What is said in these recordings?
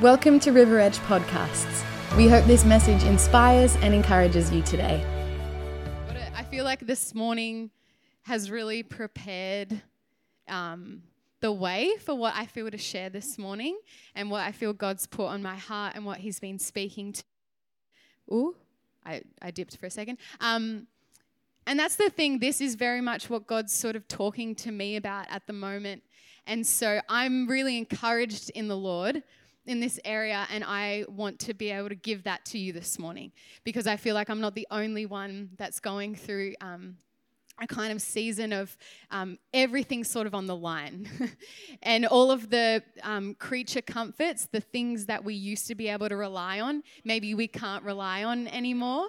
Welcome to River Edge Podcasts. We hope this message inspires and encourages you today. I feel like this morning has really prepared um, the way for what I feel to share this morning and what I feel God's put on my heart and what He's been speaking to. Ooh, I, I dipped for a second. Um, and that's the thing, this is very much what God's sort of talking to me about at the moment. And so I'm really encouraged in the Lord in this area, and I want to be able to give that to you this morning because I feel like I'm not the only one that's going through. Um, a kind of season of um, everything sort of on the line. and all of the um, creature comforts, the things that we used to be able to rely on, maybe we can't rely on anymore.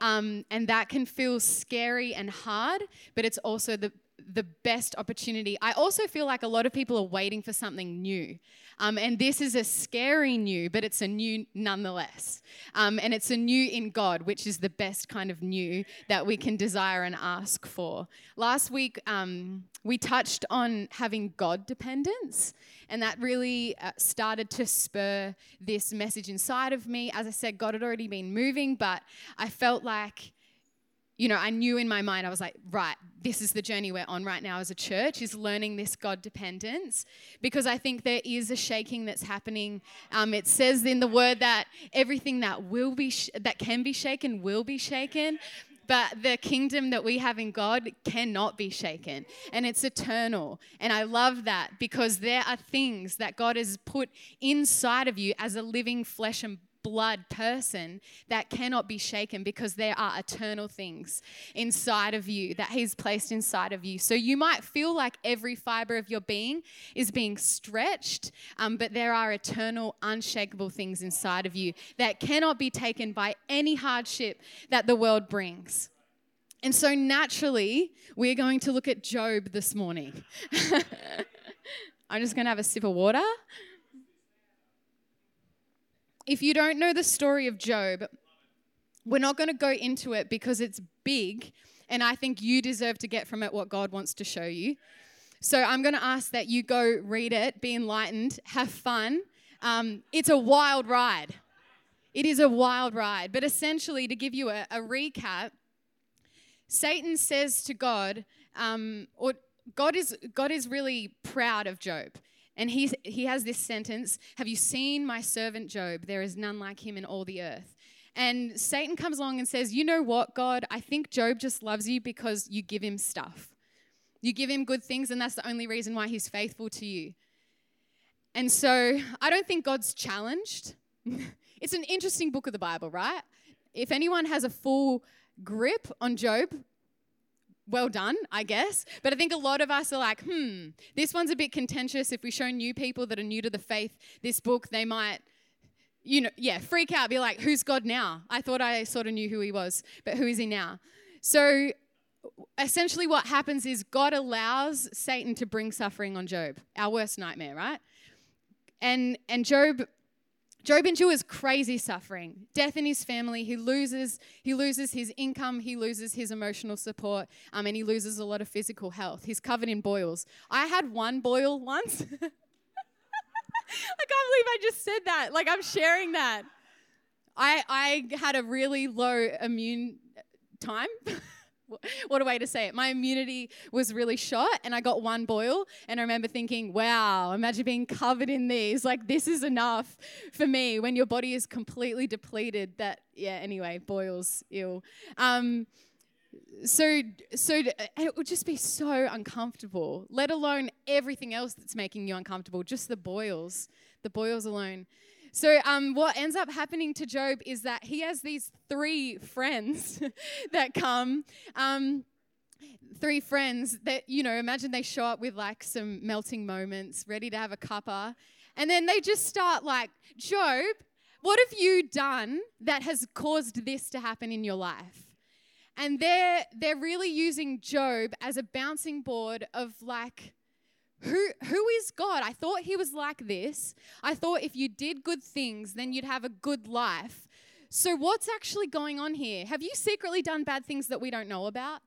Um, and that can feel scary and hard, but it's also the, the best opportunity. I also feel like a lot of people are waiting for something new. Um, and this is a scary new, but it's a new nonetheless. Um, and it's a new in God, which is the best kind of new that we can desire and ask for. Last week, um, we touched on having God dependence, and that really uh, started to spur this message inside of me. As I said, God had already been moving, but I felt like you know, I knew in my mind, I was like, right, this is the journey we're on right now as a church, is learning this God dependence. Because I think there is a shaking that's happening. Um, it says in the word that everything that will be, sh- that can be shaken will be shaken. But the kingdom that we have in God cannot be shaken, and it's eternal. And I love that because there are things that God has put inside of you as a living flesh and blood person that cannot be shaken because there are eternal things inside of you that He's placed inside of you. So you might feel like every fiber of your being is being stretched, um, but there are eternal, unshakable things inside of you that cannot be taken by any hardship that the world brings. And so naturally, we're going to look at Job this morning. I'm just going to have a sip of water if you don't know the story of Job, we're not going to go into it because it's big, and I think you deserve to get from it what God wants to show you. So I'm going to ask that you go read it, be enlightened, have fun. Um, it's a wild ride. It is a wild ride. But essentially, to give you a, a recap, Satan says to God, um, or God is God is really proud of Job. And he, he has this sentence Have you seen my servant Job? There is none like him in all the earth. And Satan comes along and says, You know what, God? I think Job just loves you because you give him stuff. You give him good things, and that's the only reason why he's faithful to you. And so I don't think God's challenged. it's an interesting book of the Bible, right? If anyone has a full grip on Job, well done, I guess. But I think a lot of us are like, hmm, this one's a bit contentious. If we show new people that are new to the faith this book, they might, you know, yeah, freak out, be like, who's God now? I thought I sort of knew who he was, but who is he now? So essentially, what happens is God allows Satan to bring suffering on Job, our worst nightmare, right? And, and Job Job endures crazy suffering, death in his family. He loses, he loses his income, he loses his emotional support, um, and he loses a lot of physical health. He's covered in boils. I had one boil once. I can't believe I just said that. Like I'm sharing that. I I had a really low immune time. what a way to say it. My immunity was really shot and I got one boil. And I remember thinking, wow, imagine being covered in these. Like, this is enough for me when your body is completely depleted. That, yeah, anyway, boils, ill. Um, so, so it would just be so uncomfortable, let alone everything else that's making you uncomfortable, just the boils, the boils alone. So, um, what ends up happening to Job is that he has these three friends that come. Um, three friends that, you know, imagine they show up with like some melting moments, ready to have a cuppa. And then they just start like, Job, what have you done that has caused this to happen in your life? And they're, they're really using Job as a bouncing board of like, who, who is God? I thought he was like this. I thought if you did good things, then you'd have a good life. So, what's actually going on here? Have you secretly done bad things that we don't know about?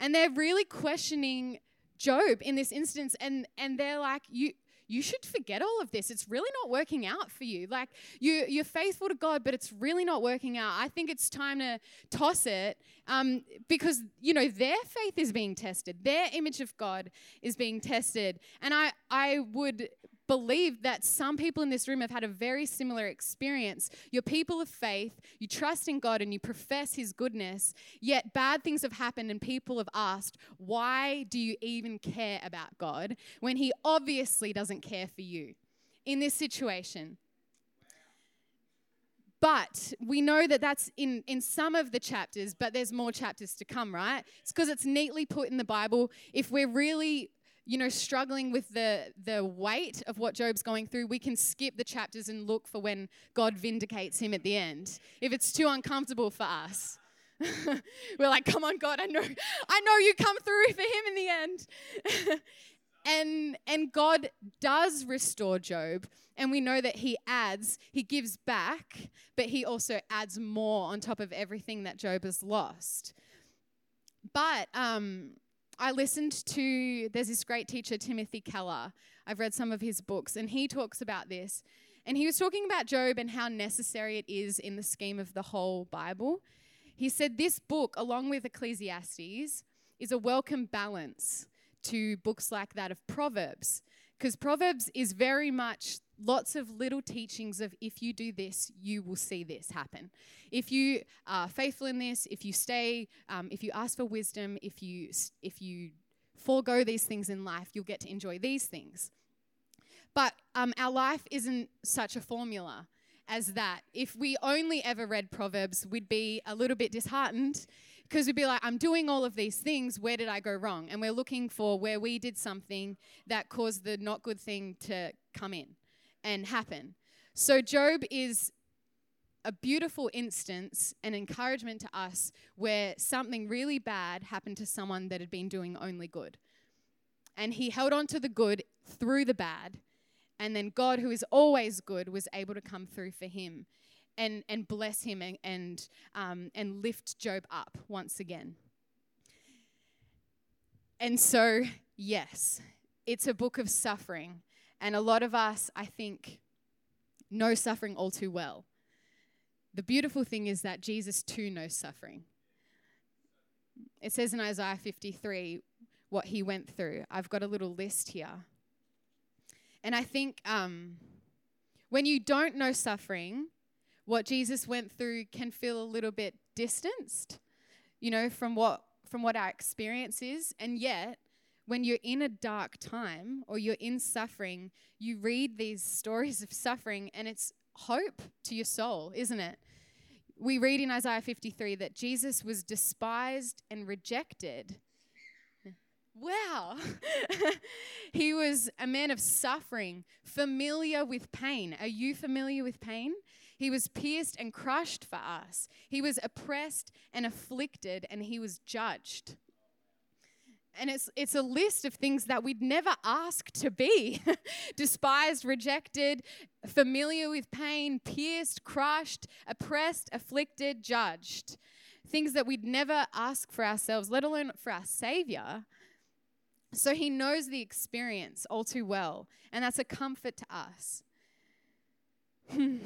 And they're really questioning Job in this instance, and, and they're like, you, you should forget all of this. It's really not working out for you. Like you, you're faithful to God, but it's really not working out. I think it's time to toss it um, because you know their faith is being tested, their image of God is being tested, and I, I would believe that some people in this room have had a very similar experience. You're people of faith, you trust in God, and you profess His goodness, yet bad things have happened, and people have asked, Why do you even care about God when He obviously doesn't care for you in this situation? But we know that that's in, in some of the chapters, but there's more chapters to come, right? It's because it's neatly put in the Bible. If we're really you know, struggling with the, the weight of what Job's going through, we can skip the chapters and look for when God vindicates him at the end. If it's too uncomfortable for us, we're like, come on, God, I know, I know you come through for him in the end. and and God does restore Job, and we know that he adds, he gives back, but he also adds more on top of everything that Job has lost. But um, I listened to, there's this great teacher, Timothy Keller. I've read some of his books, and he talks about this. And he was talking about Job and how necessary it is in the scheme of the whole Bible. He said this book, along with Ecclesiastes, is a welcome balance to books like that of Proverbs. Because Proverbs is very much lots of little teachings of if you do this, you will see this happen. If you are faithful in this, if you stay, um, if you ask for wisdom, if you if you forego these things in life, you'll get to enjoy these things. But um, our life isn't such a formula as that. If we only ever read Proverbs, we'd be a little bit disheartened because we'd be like, I'm doing all of these things. Where did I go wrong? And we're looking for where we did something that caused the not good thing to come in and happen. So, Job is a beautiful instance, an encouragement to us where something really bad happened to someone that had been doing only good. And he held on to the good through the bad. And then God, who is always good, was able to come through for him and, and bless him and, and, um, and lift Job up once again. And so, yes, it's a book of suffering. And a lot of us, I think, know suffering all too well. The beautiful thing is that Jesus too knows suffering. It says in Isaiah 53 what he went through. I've got a little list here. And I think um, when you don't know suffering, what Jesus went through can feel a little bit distanced, you know, from what from what our experience is. And yet, when you're in a dark time or you're in suffering, you read these stories of suffering and it's hope to your soul, isn't it? We read in Isaiah 53 that Jesus was despised and rejected. Wow. he was a man of suffering, familiar with pain. Are you familiar with pain? He was pierced and crushed for us. He was oppressed and afflicted, and he was judged and it's it's a list of things that we'd never ask to be despised rejected familiar with pain pierced crushed oppressed afflicted judged things that we'd never ask for ourselves let alone for our savior so he knows the experience all too well and that's a comfort to us hmm.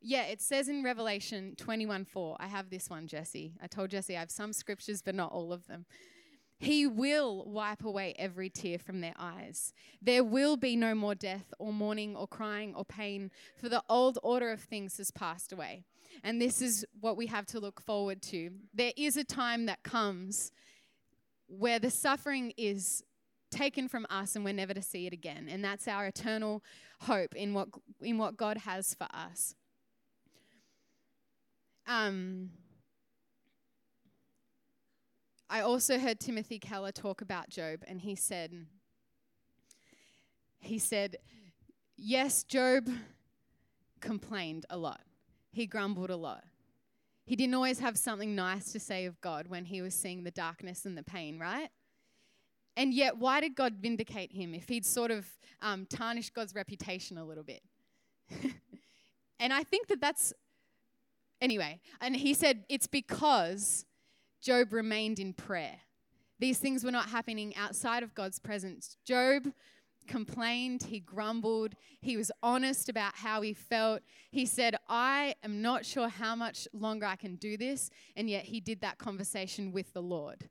yeah, it says in Revelation 21 4. I have this one, Jesse. I told Jesse I have some scriptures, but not all of them. He will wipe away every tear from their eyes. There will be no more death, or mourning, or crying, or pain, for the old order of things has passed away. And this is what we have to look forward to. There is a time that comes where the suffering is taken from us and we're never to see it again. And that's our eternal hope in what, in what God has for us. Um, I also heard Timothy Keller talk about Job, and he said, he said, yes, Job complained a lot. He grumbled a lot. He didn't always have something nice to say of God when he was seeing the darkness and the pain, right? And yet, why did God vindicate him if he'd sort of um, tarnished God's reputation a little bit? and I think that that's, anyway, and he said, it's because Job remained in prayer. These things were not happening outside of God's presence. Job complained, he grumbled, he was honest about how he felt. He said, I am not sure how much longer I can do this, and yet he did that conversation with the Lord.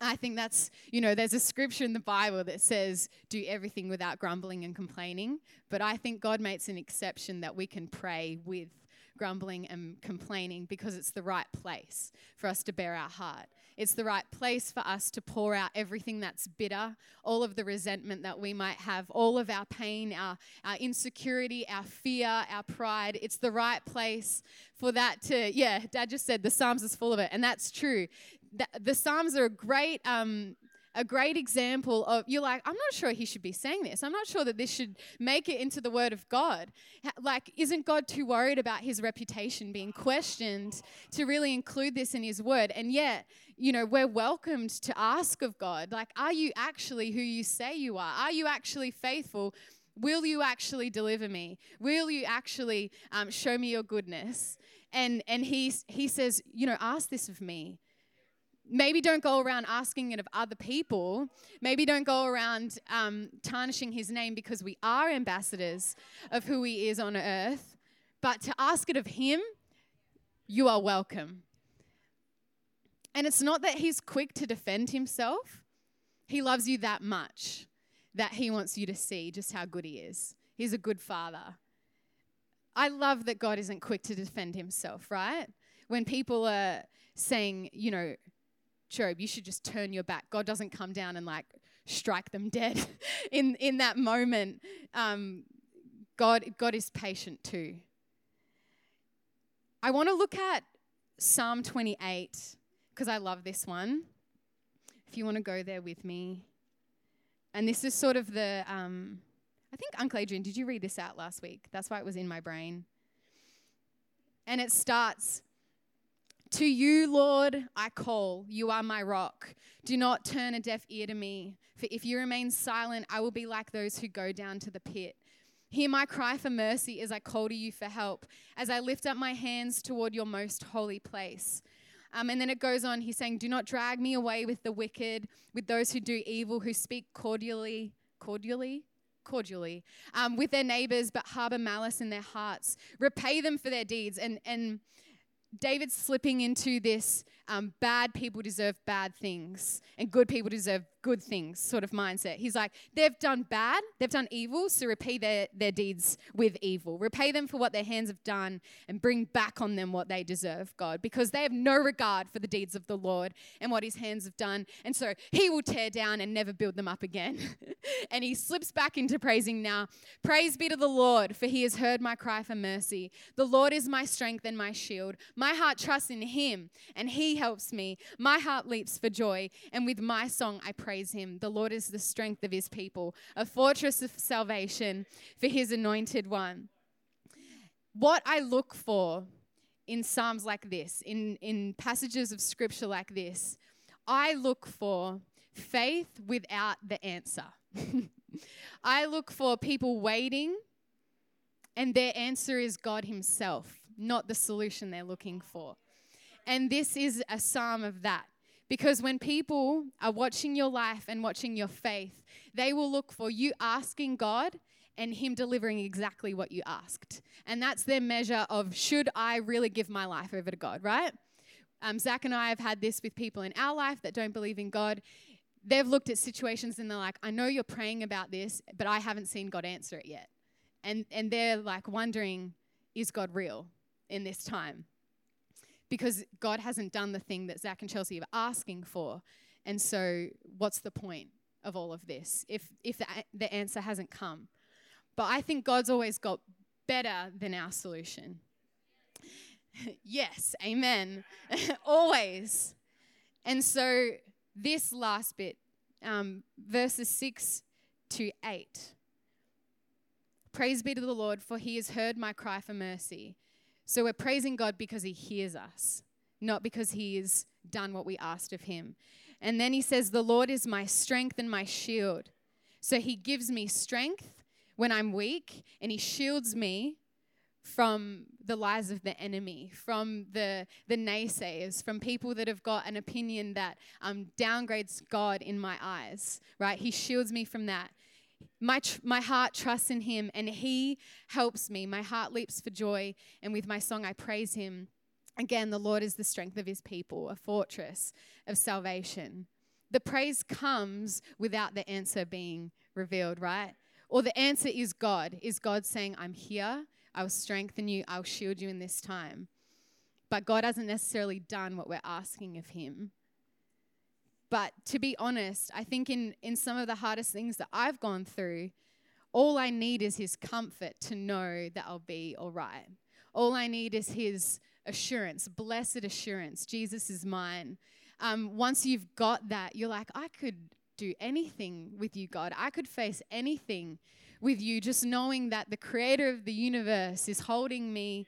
I think that's, you know, there's a scripture in the Bible that says, do everything without grumbling and complaining. But I think God makes an exception that we can pray with grumbling and complaining because it's the right place for us to bare our heart. It's the right place for us to pour out everything that's bitter, all of the resentment that we might have, all of our pain, our, our insecurity, our fear, our pride. It's the right place for that to, yeah, Dad just said the Psalms is full of it, and that's true. The, the Psalms are a great um, a great example of you're like, I'm not sure he should be saying this. I'm not sure that this should make it into the word of God. Like, isn't God too worried about his reputation being questioned to really include this in his word? And yet, you know, we're welcomed to ask of God, like, are you actually who you say you are? Are you actually faithful? Will you actually deliver me? Will you actually um, show me your goodness? And and he he says, you know, ask this of me. Maybe don't go around asking it of other people. Maybe don't go around um, tarnishing his name because we are ambassadors of who he is on earth. But to ask it of him, you are welcome. And it's not that he's quick to defend himself, he loves you that much that he wants you to see just how good he is. He's a good father. I love that God isn't quick to defend himself, right? When people are saying, you know, Job, you should just turn your back. God doesn't come down and like strike them dead in, in that moment. Um, God, God is patient too. I want to look at Psalm 28 because I love this one. If you want to go there with me. And this is sort of the, um, I think Uncle Adrian, did you read this out last week? That's why it was in my brain. And it starts to you, Lord, I call. You are my rock. Do not turn a deaf ear to me. For if you remain silent, I will be like those who go down to the pit. Hear my cry for mercy as I call to you for help, as I lift up my hands toward your most holy place. Um, and then it goes on, he's saying, Do not drag me away with the wicked, with those who do evil, who speak cordially, cordially, cordially um, with their neighbors, but harbor malice in their hearts. Repay them for their deeds. And, and David's slipping into this um, bad people deserve bad things and good people deserve good things sort of mindset. He's like, they've done bad, they've done evil, so repay their, their deeds with evil. Repay them for what their hands have done and bring back on them what they deserve, God, because they have no regard for the deeds of the Lord and what his hands have done. And so he will tear down and never build them up again. and he slips back into praising now. Praise be to the Lord, for he has heard my cry for mercy. The Lord is my strength and my shield. My heart trusts in him, and he helps me. My heart leaps for joy, and with my song I praise him. The Lord is the strength of his people, a fortress of salvation for his anointed one. What I look for in Psalms like this, in, in passages of scripture like this, I look for faith without the answer. I look for people waiting, and their answer is God Himself, not the solution they're looking for. And this is a psalm of that. Because when people are watching your life and watching your faith, they will look for you asking God and Him delivering exactly what you asked. And that's their measure of should I really give my life over to God, right? Um, Zach and I have had this with people in our life that don't believe in God. They've looked at situations and they're like, I know you're praying about this, but I haven't seen God answer it yet. And, and they're like wondering, is God real in this time? Because God hasn't done the thing that Zach and Chelsea are asking for. And so, what's the point of all of this if, if the, the answer hasn't come? But I think God's always got better than our solution. yes, amen. always. And so, this last bit, um, verses 6 to 8. Praise be to the Lord, for he has heard my cry for mercy. So we're praising God because He hears us, not because He has done what we asked of Him. And then He says, The Lord is my strength and my shield. So He gives me strength when I'm weak, and He shields me from the lies of the enemy, from the, the naysayers, from people that have got an opinion that um, downgrades God in my eyes, right? He shields me from that. My, tr- my heart trusts in him and he helps me. My heart leaps for joy, and with my song I praise him. Again, the Lord is the strength of his people, a fortress of salvation. The praise comes without the answer being revealed, right? Or the answer is God. Is God saying, I'm here, I will strengthen you, I'll shield you in this time. But God hasn't necessarily done what we're asking of him. But to be honest, I think in, in some of the hardest things that I've gone through, all I need is his comfort to know that I'll be all right. All I need is his assurance, blessed assurance. Jesus is mine. Um, once you've got that, you're like, I could do anything with you, God. I could face anything with you, just knowing that the creator of the universe is holding me,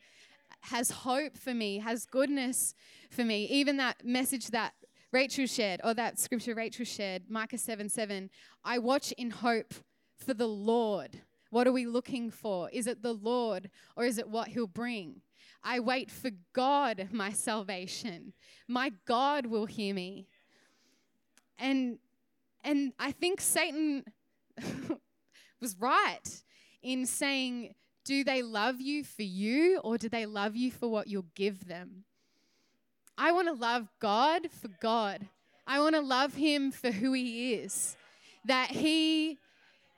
has hope for me, has goodness for me. Even that message that Rachel shared, or that scripture Rachel shared, Micah 7 7, I watch in hope for the Lord. What are we looking for? Is it the Lord or is it what He'll bring? I wait for God, my salvation. My God will hear me. And and I think Satan was right in saying, do they love you for you or do they love you for what you'll give them? I want to love God for God. I want to love him for who he is. That he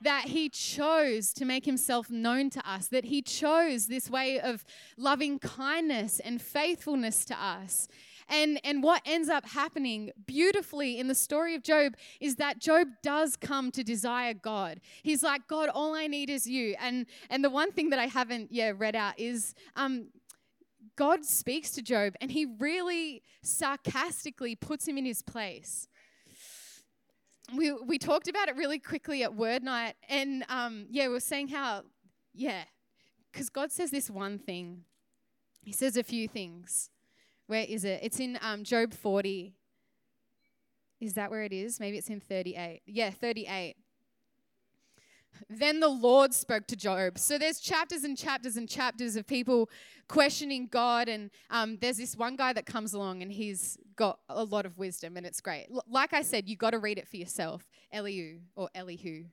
that he chose to make himself known to us, that he chose this way of loving kindness and faithfulness to us. And, and what ends up happening beautifully in the story of Job is that Job does come to desire God. He's like, God, all I need is you. And, and the one thing that I haven't yeah, read out is um, God speaks to Job and he really sarcastically puts him in his place. We, we talked about it really quickly at Word Night, and um, yeah, we were saying how, yeah, because God says this one thing. He says a few things. Where is it? It's in um, Job 40. Is that where it is? Maybe it's in 38. Yeah, 38. Then the Lord spoke to Job. So there's chapters and chapters and chapters of people questioning God. And um, there's this one guy that comes along and he's got a lot of wisdom and it's great. L- like I said, you got to read it for yourself. Elihu or Elihu,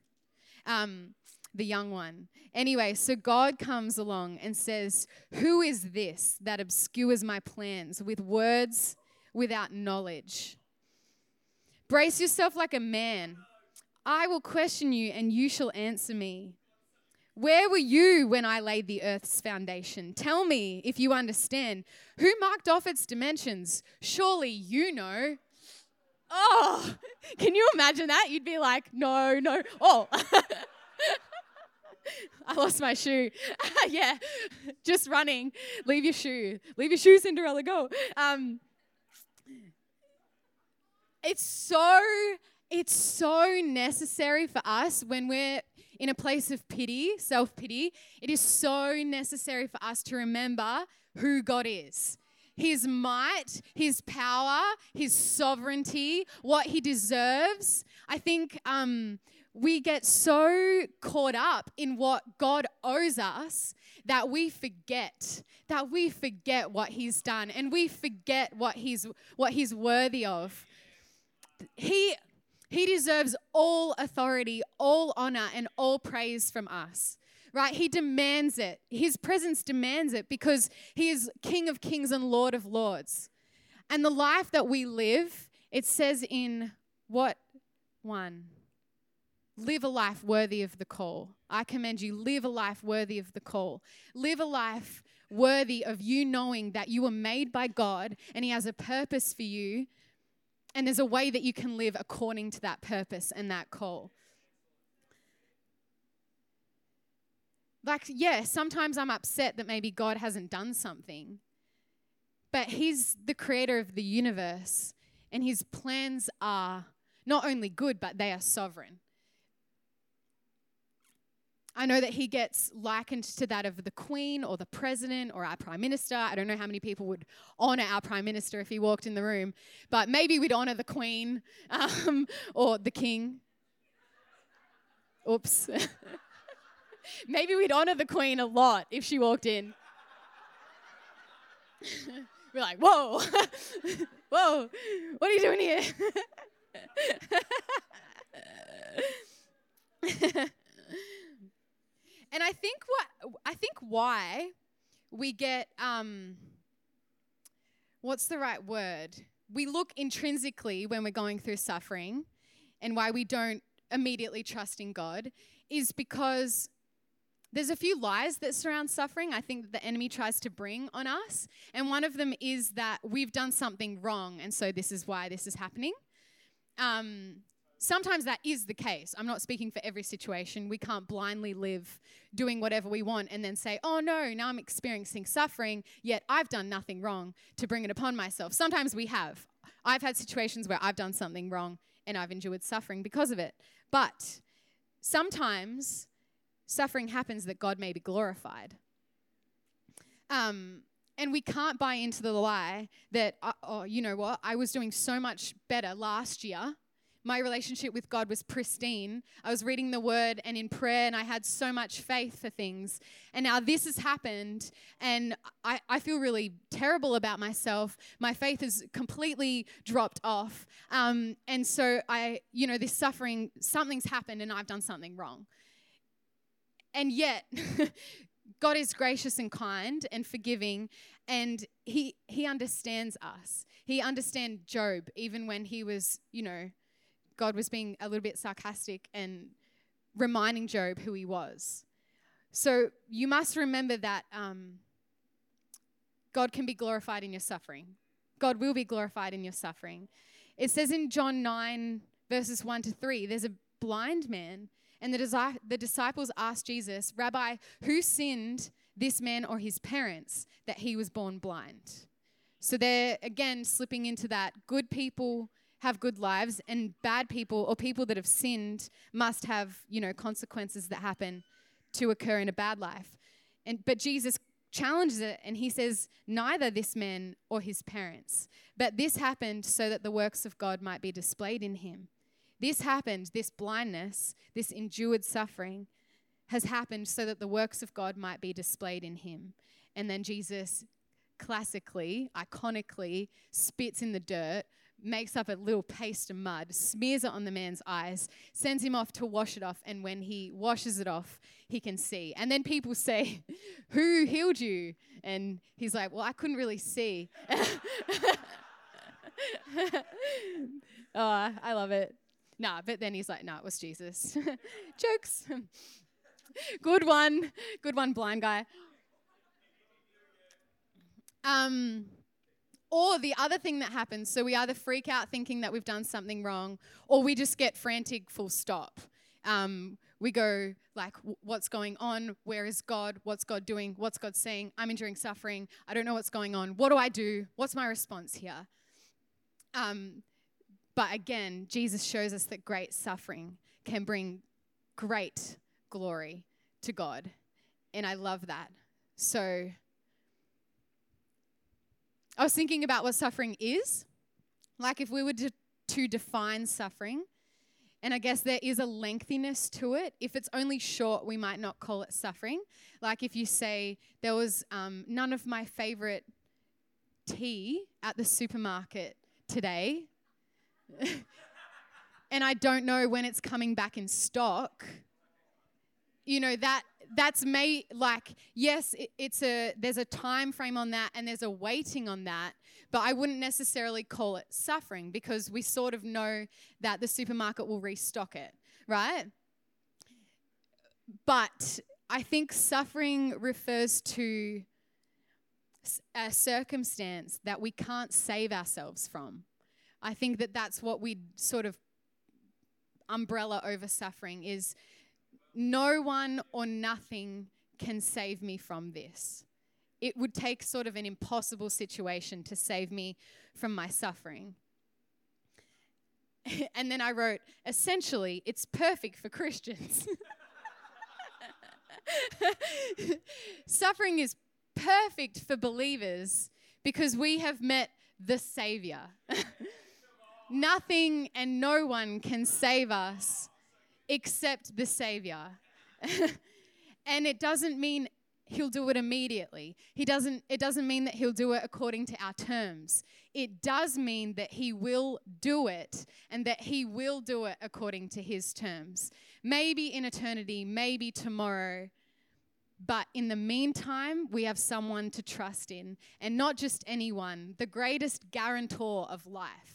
um, the young one. Anyway, so God comes along and says, Who is this that obscures my plans with words without knowledge? Brace yourself like a man I will question you, and you shall answer me. Where were you when I laid the earth's foundation? Tell me if you understand. Who marked off its dimensions? Surely you know. Oh, can you imagine that? You'd be like, no, no. Oh, I lost my shoe. yeah, just running. Leave your shoe. Leave your shoe, Cinderella, go. Um, it's so it's so necessary for us when we're in a place of pity, self pity. It is so necessary for us to remember who God is. His might, his power, his sovereignty, what he deserves. I think um, we get so caught up in what God owes us that we forget that we forget what he's done and we forget what he's what he's worthy of he he deserves all authority, all honor, and all praise from us. Right? He demands it. His presence demands it because he is King of kings and Lord of lords. And the life that we live, it says in what one? Live a life worthy of the call. I commend you, live a life worthy of the call. Live a life worthy of you knowing that you were made by God and He has a purpose for you and there's a way that you can live according to that purpose and that call. Like, yeah, sometimes I'm upset that maybe God hasn't done something, but He's the creator of the universe, and His plans are not only good, but they are sovereign. I know that he gets likened to that of the Queen or the President or our Prime Minister. I don't know how many people would honor our Prime Minister if he walked in the room, but maybe we'd honor the Queen um, or the King. Oops. maybe we'd honor the Queen a lot if she walked in. We're like, whoa, whoa, what are you doing here? And I think what I think why we get um, what's the right word? We look intrinsically when we're going through suffering, and why we don't immediately trust in God is because there's a few lies that surround suffering I think the enemy tries to bring on us. And one of them is that we've done something wrong, and so this is why this is happening. Um, sometimes that is the case. I'm not speaking for every situation. We can't blindly live doing whatever we want and then say, oh no, now I'm experiencing suffering, yet I've done nothing wrong to bring it upon myself. Sometimes we have. I've had situations where I've done something wrong and I've endured suffering because of it. But sometimes suffering happens that God may be glorified. Um, and we can't buy into the lie that, uh, oh, you know what, I was doing so much better last year. My relationship with God was pristine. I was reading the word and in prayer, and I had so much faith for things. And now this has happened, and I, I feel really terrible about myself. My faith has completely dropped off. Um, and so I, you know, this suffering, something's happened, and I've done something wrong. And yet, God is gracious and kind and forgiving, and He He understands us. He understands Job, even when he was, you know, God was being a little bit sarcastic and reminding Job who he was. So you must remember that um, God can be glorified in your suffering. God will be glorified in your suffering. It says in John 9, verses 1 to 3, there's a blind man and the, desi- the disciples asked Jesus, Rabbi, who sinned, this man or his parents, that he was born blind? So they're again slipping into that good people have good lives and bad people or people that have sinned must have, you know, consequences that happen to occur in a bad life. And but Jesus challenges it and he says neither this man or his parents but this happened so that the works of God might be displayed in him. This happened, this blindness, this endured suffering has happened so that the works of God might be displayed in him. And then Jesus classically, iconically, spits in the dirt, makes up a little paste of mud, smears it on the man's eyes, sends him off to wash it off, and when he washes it off, he can see. And then people say, Who healed you? And he's like, Well, I couldn't really see. oh, I love it. Nah, but then he's like, no, nah, it was Jesus. Jokes. Good one. Good one, blind guy. Um, or the other thing that happens, so we either freak out thinking that we've done something wrong, or we just get frantic, full stop. Um, we go like, what's going on? Where is God? What's God doing? What's God saying? I'm enduring suffering. I don't know what's going on. What do I do? What's my response here? Um, but again, Jesus shows us that great suffering can bring great glory to God. And I love that. So I was thinking about what suffering is. Like if we were to, to define suffering, and I guess there is a lengthiness to it. If it's only short, we might not call it suffering. Like if you say, there was um, none of my favorite tea at the supermarket today, and I don't know when it's coming back in stock, you know that that's may like yes it, it's a there's a time frame on that and there's a waiting on that but i wouldn't necessarily call it suffering because we sort of know that the supermarket will restock it right? But i think suffering refers to a circumstance that we can't save ourselves from. I think that that's what we sort of umbrella over suffering is no one or nothing can save me from this. It would take sort of an impossible situation to save me from my suffering. and then I wrote, essentially, it's perfect for Christians. Suffering is perfect for believers because we have met the Savior. Nothing and no one can save us except the Savior. and it doesn't mean he'll do it immediately. He doesn't it doesn't mean that he'll do it according to our terms. It does mean that he will do it and that he will do it according to his terms. Maybe in eternity, maybe tomorrow, But in the meantime, we have someone to trust in, and not just anyone, the greatest guarantor of life,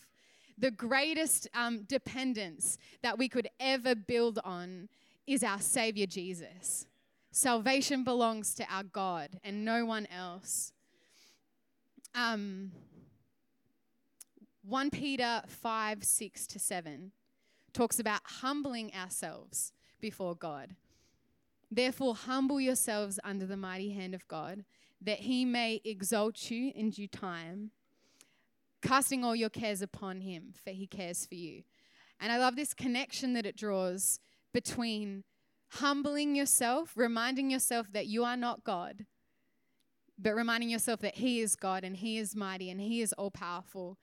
the greatest um, dependence that we could ever build on is our Savior Jesus. Salvation belongs to our God and no one else. Um, 1 Peter 5 6 to 7 talks about humbling ourselves before God. Therefore, humble yourselves under the mighty hand of God, that he may exalt you in due time, casting all your cares upon him, for he cares for you. And I love this connection that it draws between humbling yourself, reminding yourself that you are not God, but reminding yourself that he is God and he is mighty and he is all powerful.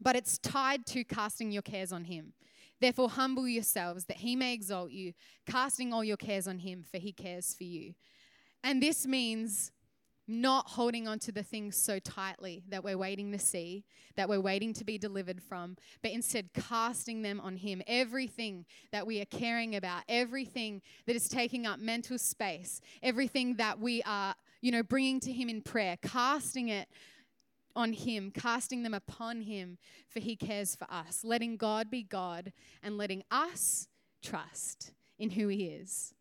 But it's tied to casting your cares on him. Therefore, humble yourselves that he may exalt you, casting all your cares on him, for he cares for you. And this means not holding on to the things so tightly that we're waiting to see, that we're waiting to be delivered from, but instead casting them on Him. Everything that we are caring about, everything that is taking up mental space, everything that we are, you know, bringing to Him in prayer, casting it on Him, casting them upon Him, for He cares for us. Letting God be God and letting us trust in who He is.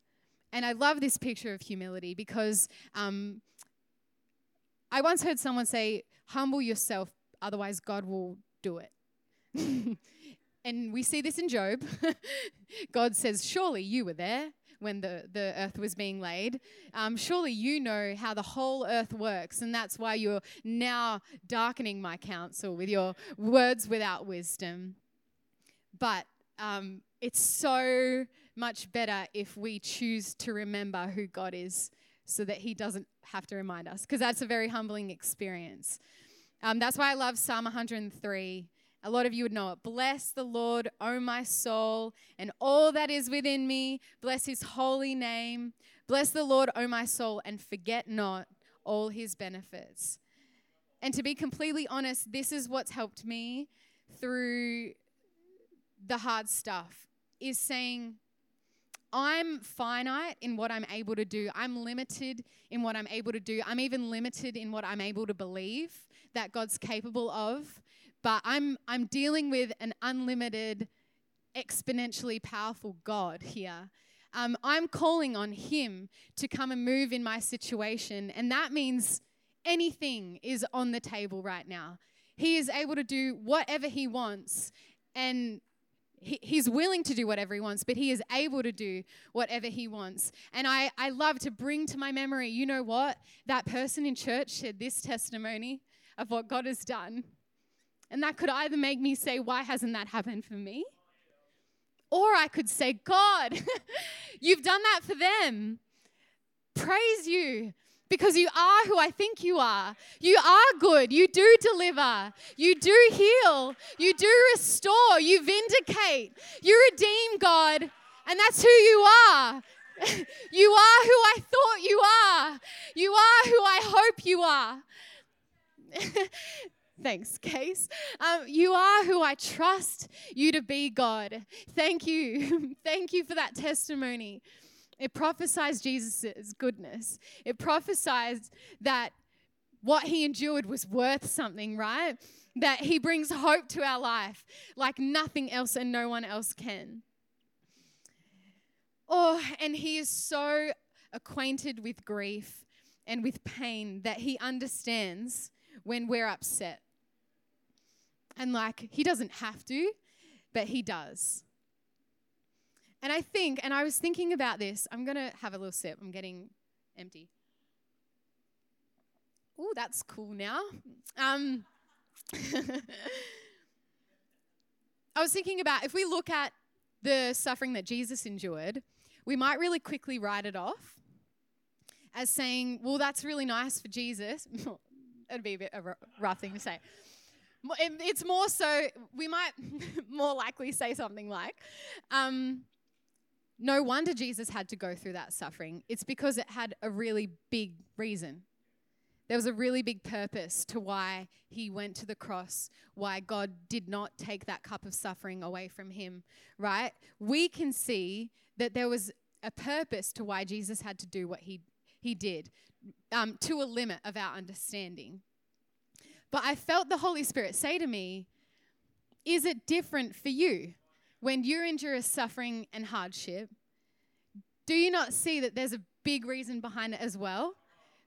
And I love this picture of humility because um, I once heard someone say, Humble yourself, otherwise, God will do it. and we see this in Job. God says, Surely you were there when the, the earth was being laid. Um, surely you know how the whole earth works, and that's why you're now darkening my counsel with your words without wisdom. But um, it's so much better if we choose to remember who God is so that He doesn't have to remind us, because that's a very humbling experience. Um, that's why I love Psalm 103. A lot of you would know it. Bless the Lord, O my soul, and all that is within me. Bless his holy name. Bless the Lord, O my soul, and forget not all his benefits. And to be completely honest, this is what's helped me through the hard stuff is saying, I'm finite in what I'm able to do. I'm limited in what I'm able to do. I'm even limited in what I'm able to believe that God's capable of. But I'm, I'm dealing with an unlimited, exponentially powerful God here. Um, I'm calling on Him to come and move in my situation. And that means anything is on the table right now. He is able to do whatever He wants. And he, he's willing to do whatever he wants, but he is able to do whatever he wants. And I, I love to bring to my memory, you know what? That person in church shared this testimony of what God has done. And that could either make me say, why hasn't that happened for me? Or I could say, God, you've done that for them. Praise you because you are who I think you are. You are good. You do deliver. You do heal. You do restore. You vindicate. You redeem, God. And that's who you are. you are who I thought you are. You are who I hope you are. Thanks, Case. Um, you are who I trust you to be, God. Thank you. Thank you for that testimony. It prophesies Jesus' goodness. It prophesies that what he endured was worth something, right? That he brings hope to our life like nothing else and no one else can. Oh, and he is so acquainted with grief and with pain that he understands when we're upset. And like, he doesn't have to, but he does. And I think, and I was thinking about this, I'm going to have a little sip. I'm getting empty. Oh, that's cool now. Um, I was thinking about if we look at the suffering that Jesus endured, we might really quickly write it off as saying, well, that's really nice for Jesus. It'd be a bit of a rough thing to say. It's more so, we might more likely say something like, um, no wonder Jesus had to go through that suffering. It's because it had a really big reason. There was a really big purpose to why he went to the cross, why God did not take that cup of suffering away from him, right? We can see that there was a purpose to why Jesus had to do what he, he did, um, to a limit of our understanding. But I felt the Holy Spirit say to me, Is it different for you when you endure suffering and hardship? Do you not see that there's a big reason behind it as well?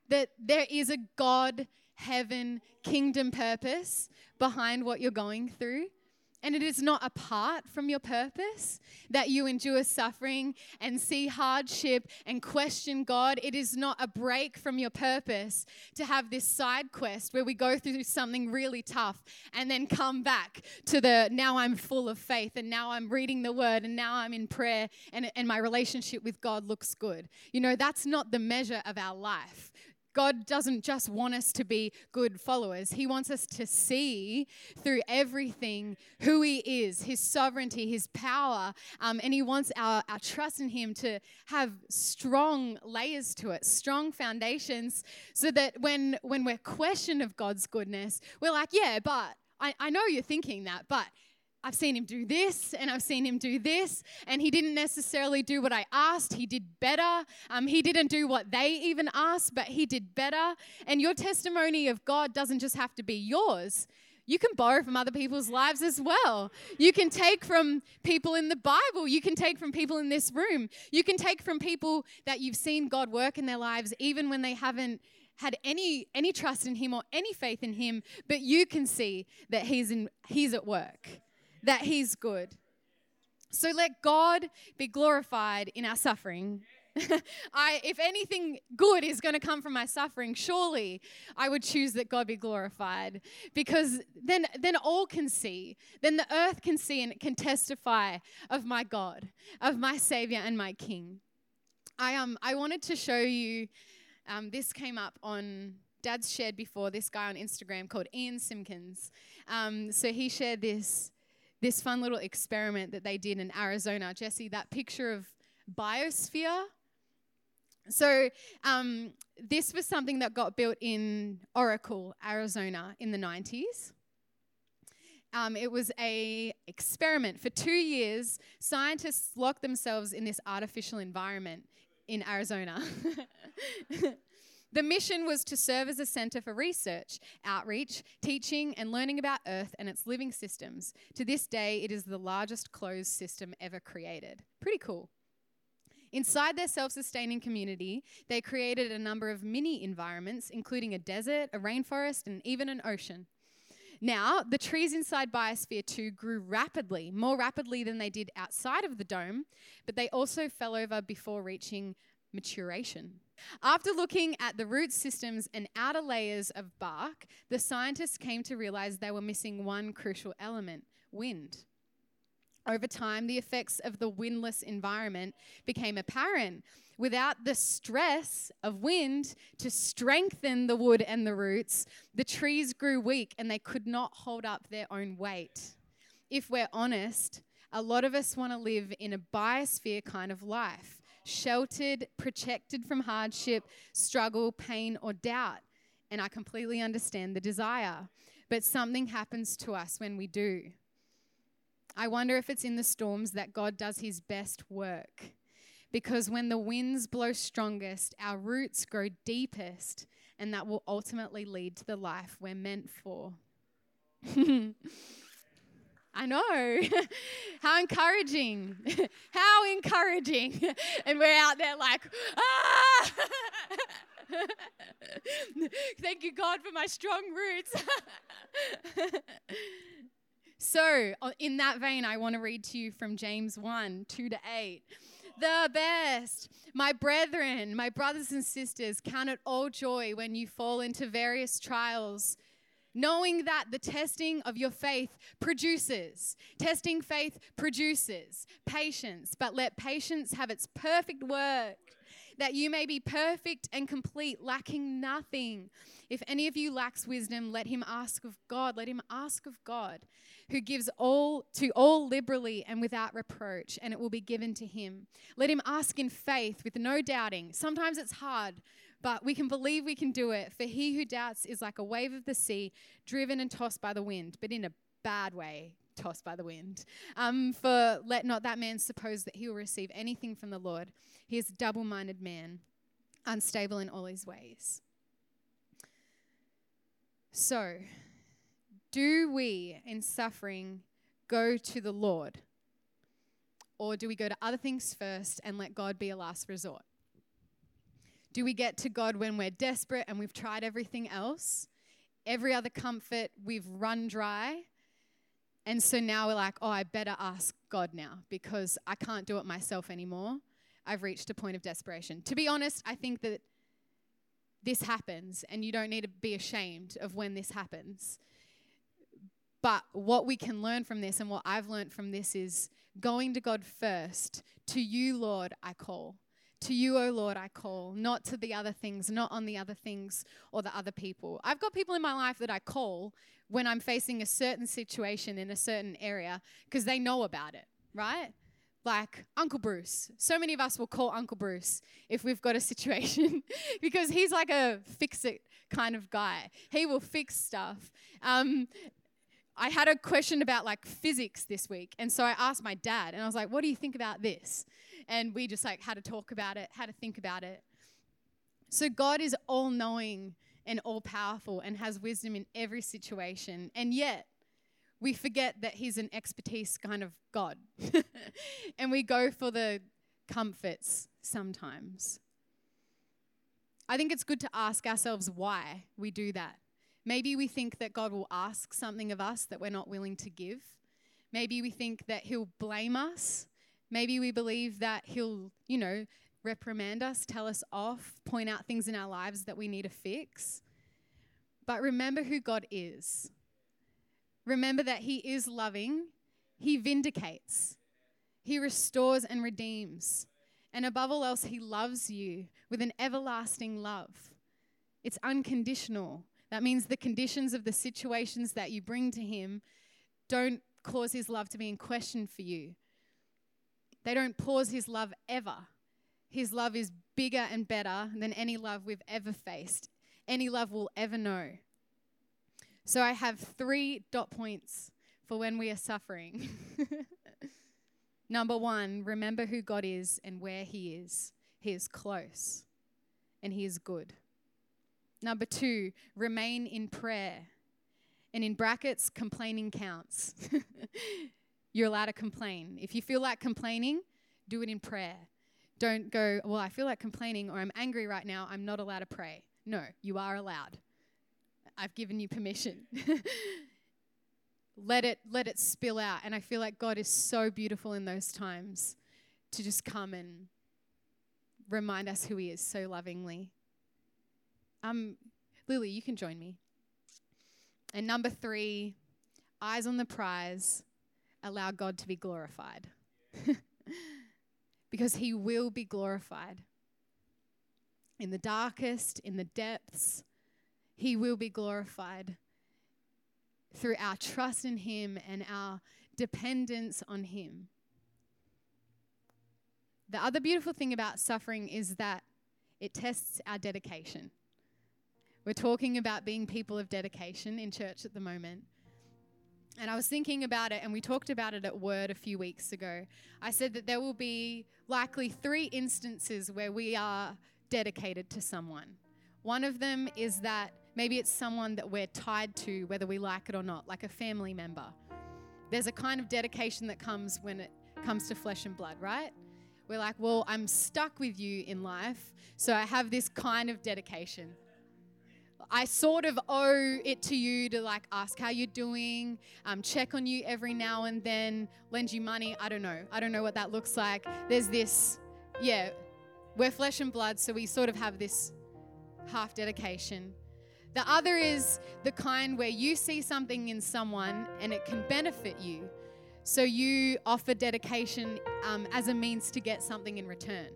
That there is a God, heaven, kingdom purpose behind what you're going through? And it is not apart from your purpose that you endure suffering and see hardship and question God. It is not a break from your purpose to have this side quest where we go through something really tough and then come back to the now I'm full of faith and now I'm reading the word and now I'm in prayer and, and my relationship with God looks good. You know, that's not the measure of our life. God doesn't just want us to be good followers. He wants us to see through everything who He is, His sovereignty, His power. Um, and He wants our, our trust in Him to have strong layers to it, strong foundations, so that when, when we're questioned of God's goodness, we're like, yeah, but I, I know you're thinking that, but I've seen him do this and I've seen him do this, and he didn't necessarily do what I asked. He did better. Um, he didn't do what they even asked, but he did better. And your testimony of God doesn't just have to be yours. You can borrow from other people's lives as well. You can take from people in the Bible. You can take from people in this room. You can take from people that you've seen God work in their lives, even when they haven't had any any trust in him or any faith in him but you can see that he's in he's at work that He's good. So let God be glorified in our suffering. I, if anything good is going to come from my suffering, surely I would choose that God be glorified, because then, then all can see, then the earth can see and can testify of my God, of my Savior and my King. I um, I wanted to show you. Um, this came up on Dad's shared before. This guy on Instagram called Ian Simpkins. Um, so he shared this this fun little experiment that they did in Arizona. Jesse, that picture of biosphere. So, um, this was something that got built in Oracle, Arizona, in the 90s. Um, it was a experiment for two years. Scientists locked themselves in this artificial environment in Arizona. The mission was to serve as a center for research, outreach, teaching, and learning about Earth and its living systems. To this day, it is the largest closed system ever created. Pretty cool. Inside their self sustaining community, they created a number of mini environments, including a desert, a rainforest, and even an ocean. Now, the trees inside Biosphere 2 grew rapidly, more rapidly than they did outside of the dome, but they also fell over before reaching maturation. After looking at the root systems and outer layers of bark, the scientists came to realize they were missing one crucial element wind. Over time, the effects of the windless environment became apparent. Without the stress of wind to strengthen the wood and the roots, the trees grew weak and they could not hold up their own weight. If we're honest, a lot of us want to live in a biosphere kind of life sheltered, protected from hardship, struggle, pain, or doubt. And I completely understand the desire. But something happens to us when we do. I wonder if it's in the storms that God does his best work. Because when the winds blow strongest, our roots grow deepest, and that will ultimately lead to the life we're meant for. I know. How encouraging. How encouraging. and we're out there like, ah! Thank you, God, for my strong roots. so, in that vein, I want to read to you from James 1 2 to 8 the best. My brethren, my brothers and sisters, count it all joy when you fall into various trials knowing that the testing of your faith produces. Testing faith produces patience, but let patience have its perfect work, that you may be perfect and complete, lacking nothing. If any of you lacks wisdom, let him ask of God. Let him ask of God, who gives all to all liberally and without reproach, and it will be given to him. Let him ask in faith with no doubting. Sometimes it's hard but we can believe we can do it. For he who doubts is like a wave of the sea, driven and tossed by the wind, but in a bad way, tossed by the wind. Um, for let not that man suppose that he will receive anything from the Lord. He is a double minded man, unstable in all his ways. So, do we in suffering go to the Lord? Or do we go to other things first and let God be a last resort? Do we get to God when we're desperate and we've tried everything else? Every other comfort we've run dry. And so now we're like, oh, I better ask God now because I can't do it myself anymore. I've reached a point of desperation. To be honest, I think that this happens and you don't need to be ashamed of when this happens. But what we can learn from this and what I've learned from this is going to God first. To you, Lord, I call. To you, O Lord, I call, not to the other things, not on the other things or the other people. I've got people in my life that I call when I'm facing a certain situation in a certain area because they know about it, right? Like Uncle Bruce. So many of us will call Uncle Bruce if we've got a situation because he's like a fix it kind of guy. He will fix stuff. Um, I had a question about like physics this week, and so I asked my dad, and I was like, "What do you think about this?" and we just like had to talk about it, had to think about it. So God is all knowing and all powerful and has wisdom in every situation. And yet, we forget that He's an expertise kind of God. and we go for the comforts sometimes. I think it's good to ask ourselves why we do that. Maybe we think that God will ask something of us that we're not willing to give. Maybe we think that He'll blame us Maybe we believe that He'll, you know, reprimand us, tell us off, point out things in our lives that we need to fix. But remember who God is. Remember that He is loving, He vindicates, He restores and redeems. And above all else, He loves you with an everlasting love. It's unconditional. That means the conditions of the situations that you bring to Him don't cause His love to be in question for you. They don't pause His love ever. His love is bigger and better than any love we've ever faced, any love we'll ever know. So I have three dot points for when we are suffering. Number one, remember who God is and where He is. He is close and He is good. Number two, remain in prayer. And in brackets, complaining counts. You're allowed to complain. If you feel like complaining, do it in prayer. Don't go, well, I feel like complaining or I'm angry right now. I'm not allowed to pray. No, you are allowed. I've given you permission. let it let it spill out and I feel like God is so beautiful in those times to just come and remind us who he is so lovingly. Um Lily, you can join me. And number 3, eyes on the prize allow God to be glorified. because He will be glorified. In the darkest, in the depths, He will be glorified through our trust in Him and our dependence on Him. The other beautiful thing about suffering is that it tests our dedication. We're talking about being people of dedication in church at the moment. And I was thinking about it, and we talked about it at Word a few weeks ago. I said that there will be likely three instances where we are dedicated to someone. One of them is that maybe it's someone that we're tied to, whether we like it or not, like a family member. There's a kind of dedication that comes when it comes to flesh and blood, right? We're like, well, I'm stuck with you in life, so I have this kind of dedication. I sort of owe it to you to like ask how you're doing, um, check on you every now and then, lend you money. I don't know. I don't know what that looks like. There's this, yeah, we're flesh and blood, so we sort of have this half dedication. The other is the kind where you see something in someone and it can benefit you. So you offer dedication um, as a means to get something in return.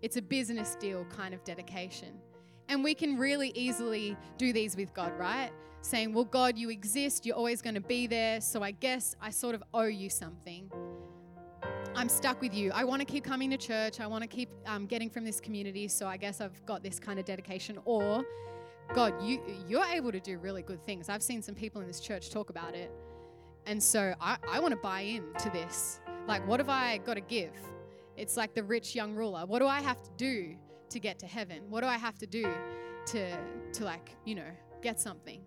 It's a business deal kind of dedication. And we can really easily do these with God, right? Saying, Well, God, you exist, you're always going to be there, so I guess I sort of owe you something. I'm stuck with you. I want to keep coming to church. I want to keep um, getting from this community. So I guess I've got this kind of dedication. Or, God, you you're able to do really good things. I've seen some people in this church talk about it, And so I, I want to buy into this. Like, what have I got to give? It's like the rich young ruler. What do I have to do to get to heaven? What do I have to do to, to like, you know, get something?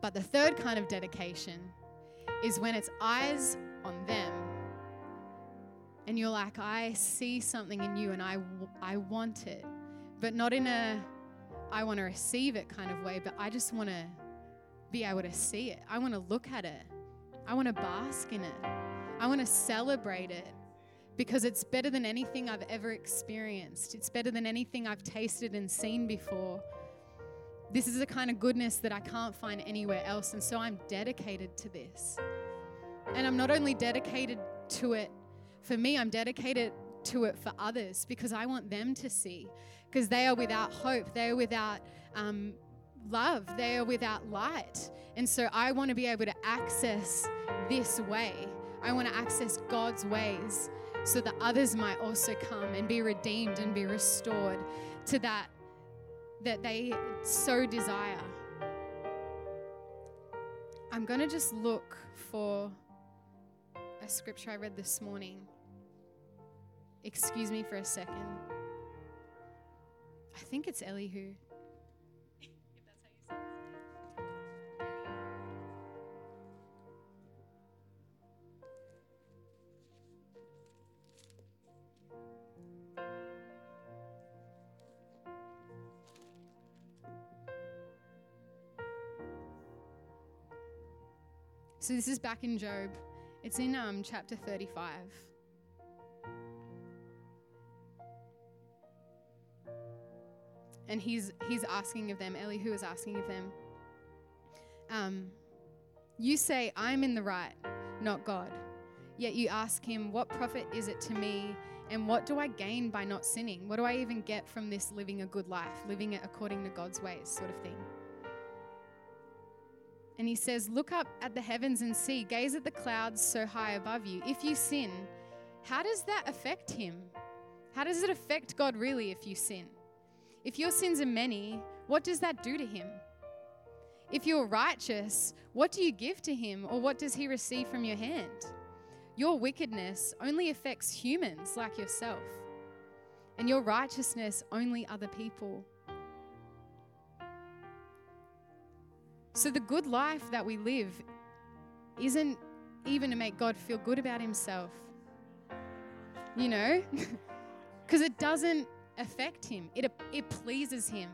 But the third kind of dedication is when it's eyes on them. And you're like, I see something in you and I, I want it. But not in a, I want to receive it kind of way, but I just want to be able to see it. I want to look at it. I want to bask in it. I want to celebrate it because it's better than anything I've ever experienced. It's better than anything I've tasted and seen before. This is the kind of goodness that I can't find anywhere else. And so I'm dedicated to this. And I'm not only dedicated to it for me, I'm dedicated to it for others because I want them to see. Because they are without hope, they are without um, love, they are without light. And so I want to be able to access this way. I want to access God's ways so that others might also come and be redeemed and be restored to that that they so desire. I'm going to just look for a scripture I read this morning. Excuse me for a second. I think it's Elihu. So this is back in Job. It's in um, chapter 35. And he's, he's asking of them, Elihu is asking of them, um, You say, I'm in the right, not God. Yet you ask him, What profit is it to me? And what do I gain by not sinning? What do I even get from this living a good life, living it according to God's ways, sort of thing? And he says, Look up at the heavens and see, gaze at the clouds so high above you. If you sin, how does that affect him? How does it affect God really if you sin? If your sins are many, what does that do to him? If you're righteous, what do you give to him or what does he receive from your hand? Your wickedness only affects humans like yourself, and your righteousness only other people. So, the good life that we live isn't even to make God feel good about himself, you know? Because it doesn't affect him, it, it pleases him.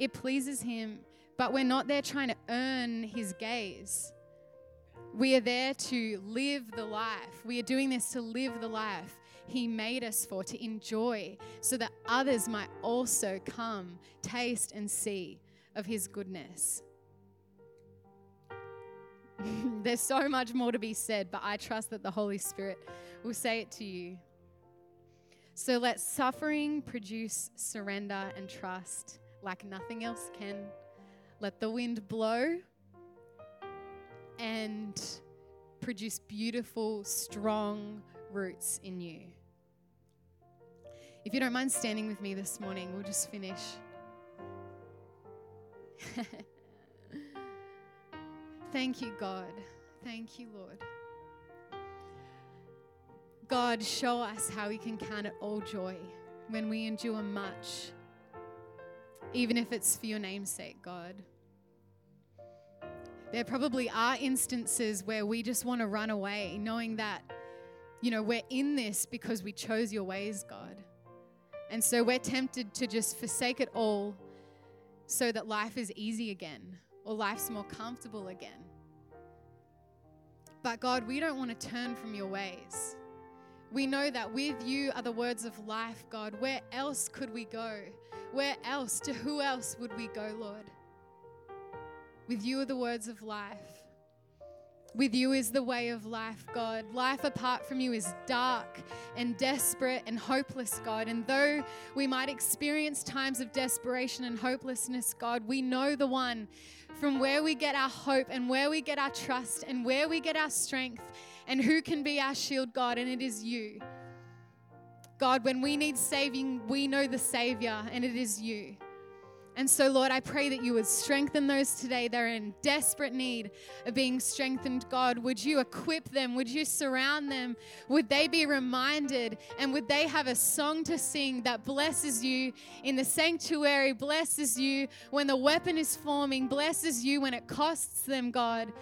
It pleases him, but we're not there trying to earn his gaze. We are there to live the life. We are doing this to live the life He made us for, to enjoy, so that others might also come, taste, and see of His goodness. There's so much more to be said, but I trust that the Holy Spirit will say it to you. So let suffering produce surrender and trust like nothing else can. Let the wind blow and produce beautiful, strong roots in you. If you don't mind standing with me this morning, we'll just finish. Thank you, God. Thank you, Lord. God, show us how we can count it all joy when we endure much, even if it's for your name's sake, God. There probably are instances where we just want to run away, knowing that, you know, we're in this because we chose your ways, God. And so we're tempted to just forsake it all so that life is easy again or life's more comfortable again. But God, we don't want to turn from your ways. We know that with you are the words of life, God. Where else could we go? Where else? To who else would we go, Lord? With you are the words of life. With you is the way of life, God. Life apart from you is dark and desperate and hopeless, God. And though we might experience times of desperation and hopelessness, God, we know the one from where we get our hope and where we get our trust and where we get our strength and who can be our shield, God, and it is you. God, when we need saving, we know the Savior, and it is you. And so, Lord, I pray that you would strengthen those today. They're in desperate need of being strengthened, God. Would you equip them? Would you surround them? Would they be reminded? And would they have a song to sing that blesses you in the sanctuary, blesses you when the weapon is forming, blesses you when it costs them, God?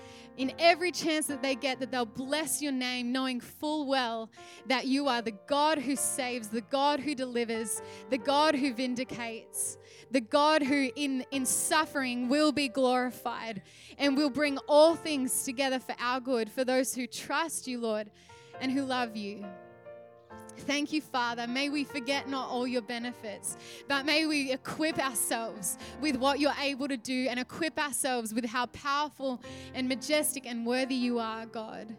In every chance that they get, that they'll bless your name, knowing full well that you are the God who saves, the God who delivers, the God who vindicates, the God who in, in suffering will be glorified and will bring all things together for our good, for those who trust you, Lord, and who love you. Thank you, Father. May we forget not all your benefits, but may we equip ourselves with what you're able to do and equip ourselves with how powerful and majestic and worthy you are, God.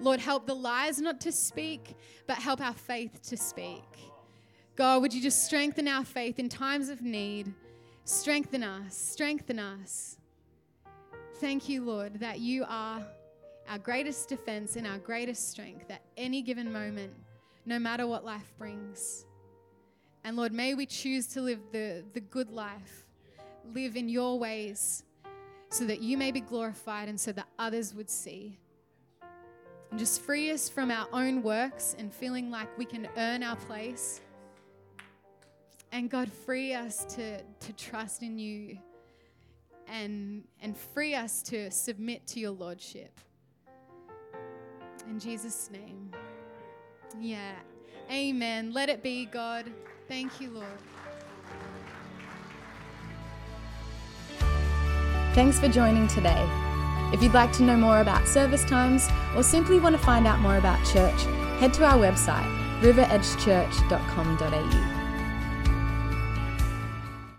Lord, help the lies not to speak, but help our faith to speak. God, would you just strengthen our faith in times of need? Strengthen us, strengthen us. Thank you, Lord, that you are our greatest defense and our greatest strength at any given moment, no matter what life brings. And Lord, may we choose to live the, the good life, live in your ways, so that you may be glorified and so that others would see. And just free us from our own works and feeling like we can earn our place. And God, free us to, to trust in you and, and free us to submit to your Lordship. In Jesus' name. Yeah. Amen. Let it be, God. Thank you, Lord. Thanks for joining today. If you'd like to know more about service times or simply want to find out more about church, head to our website, riveredgechurch.com.au.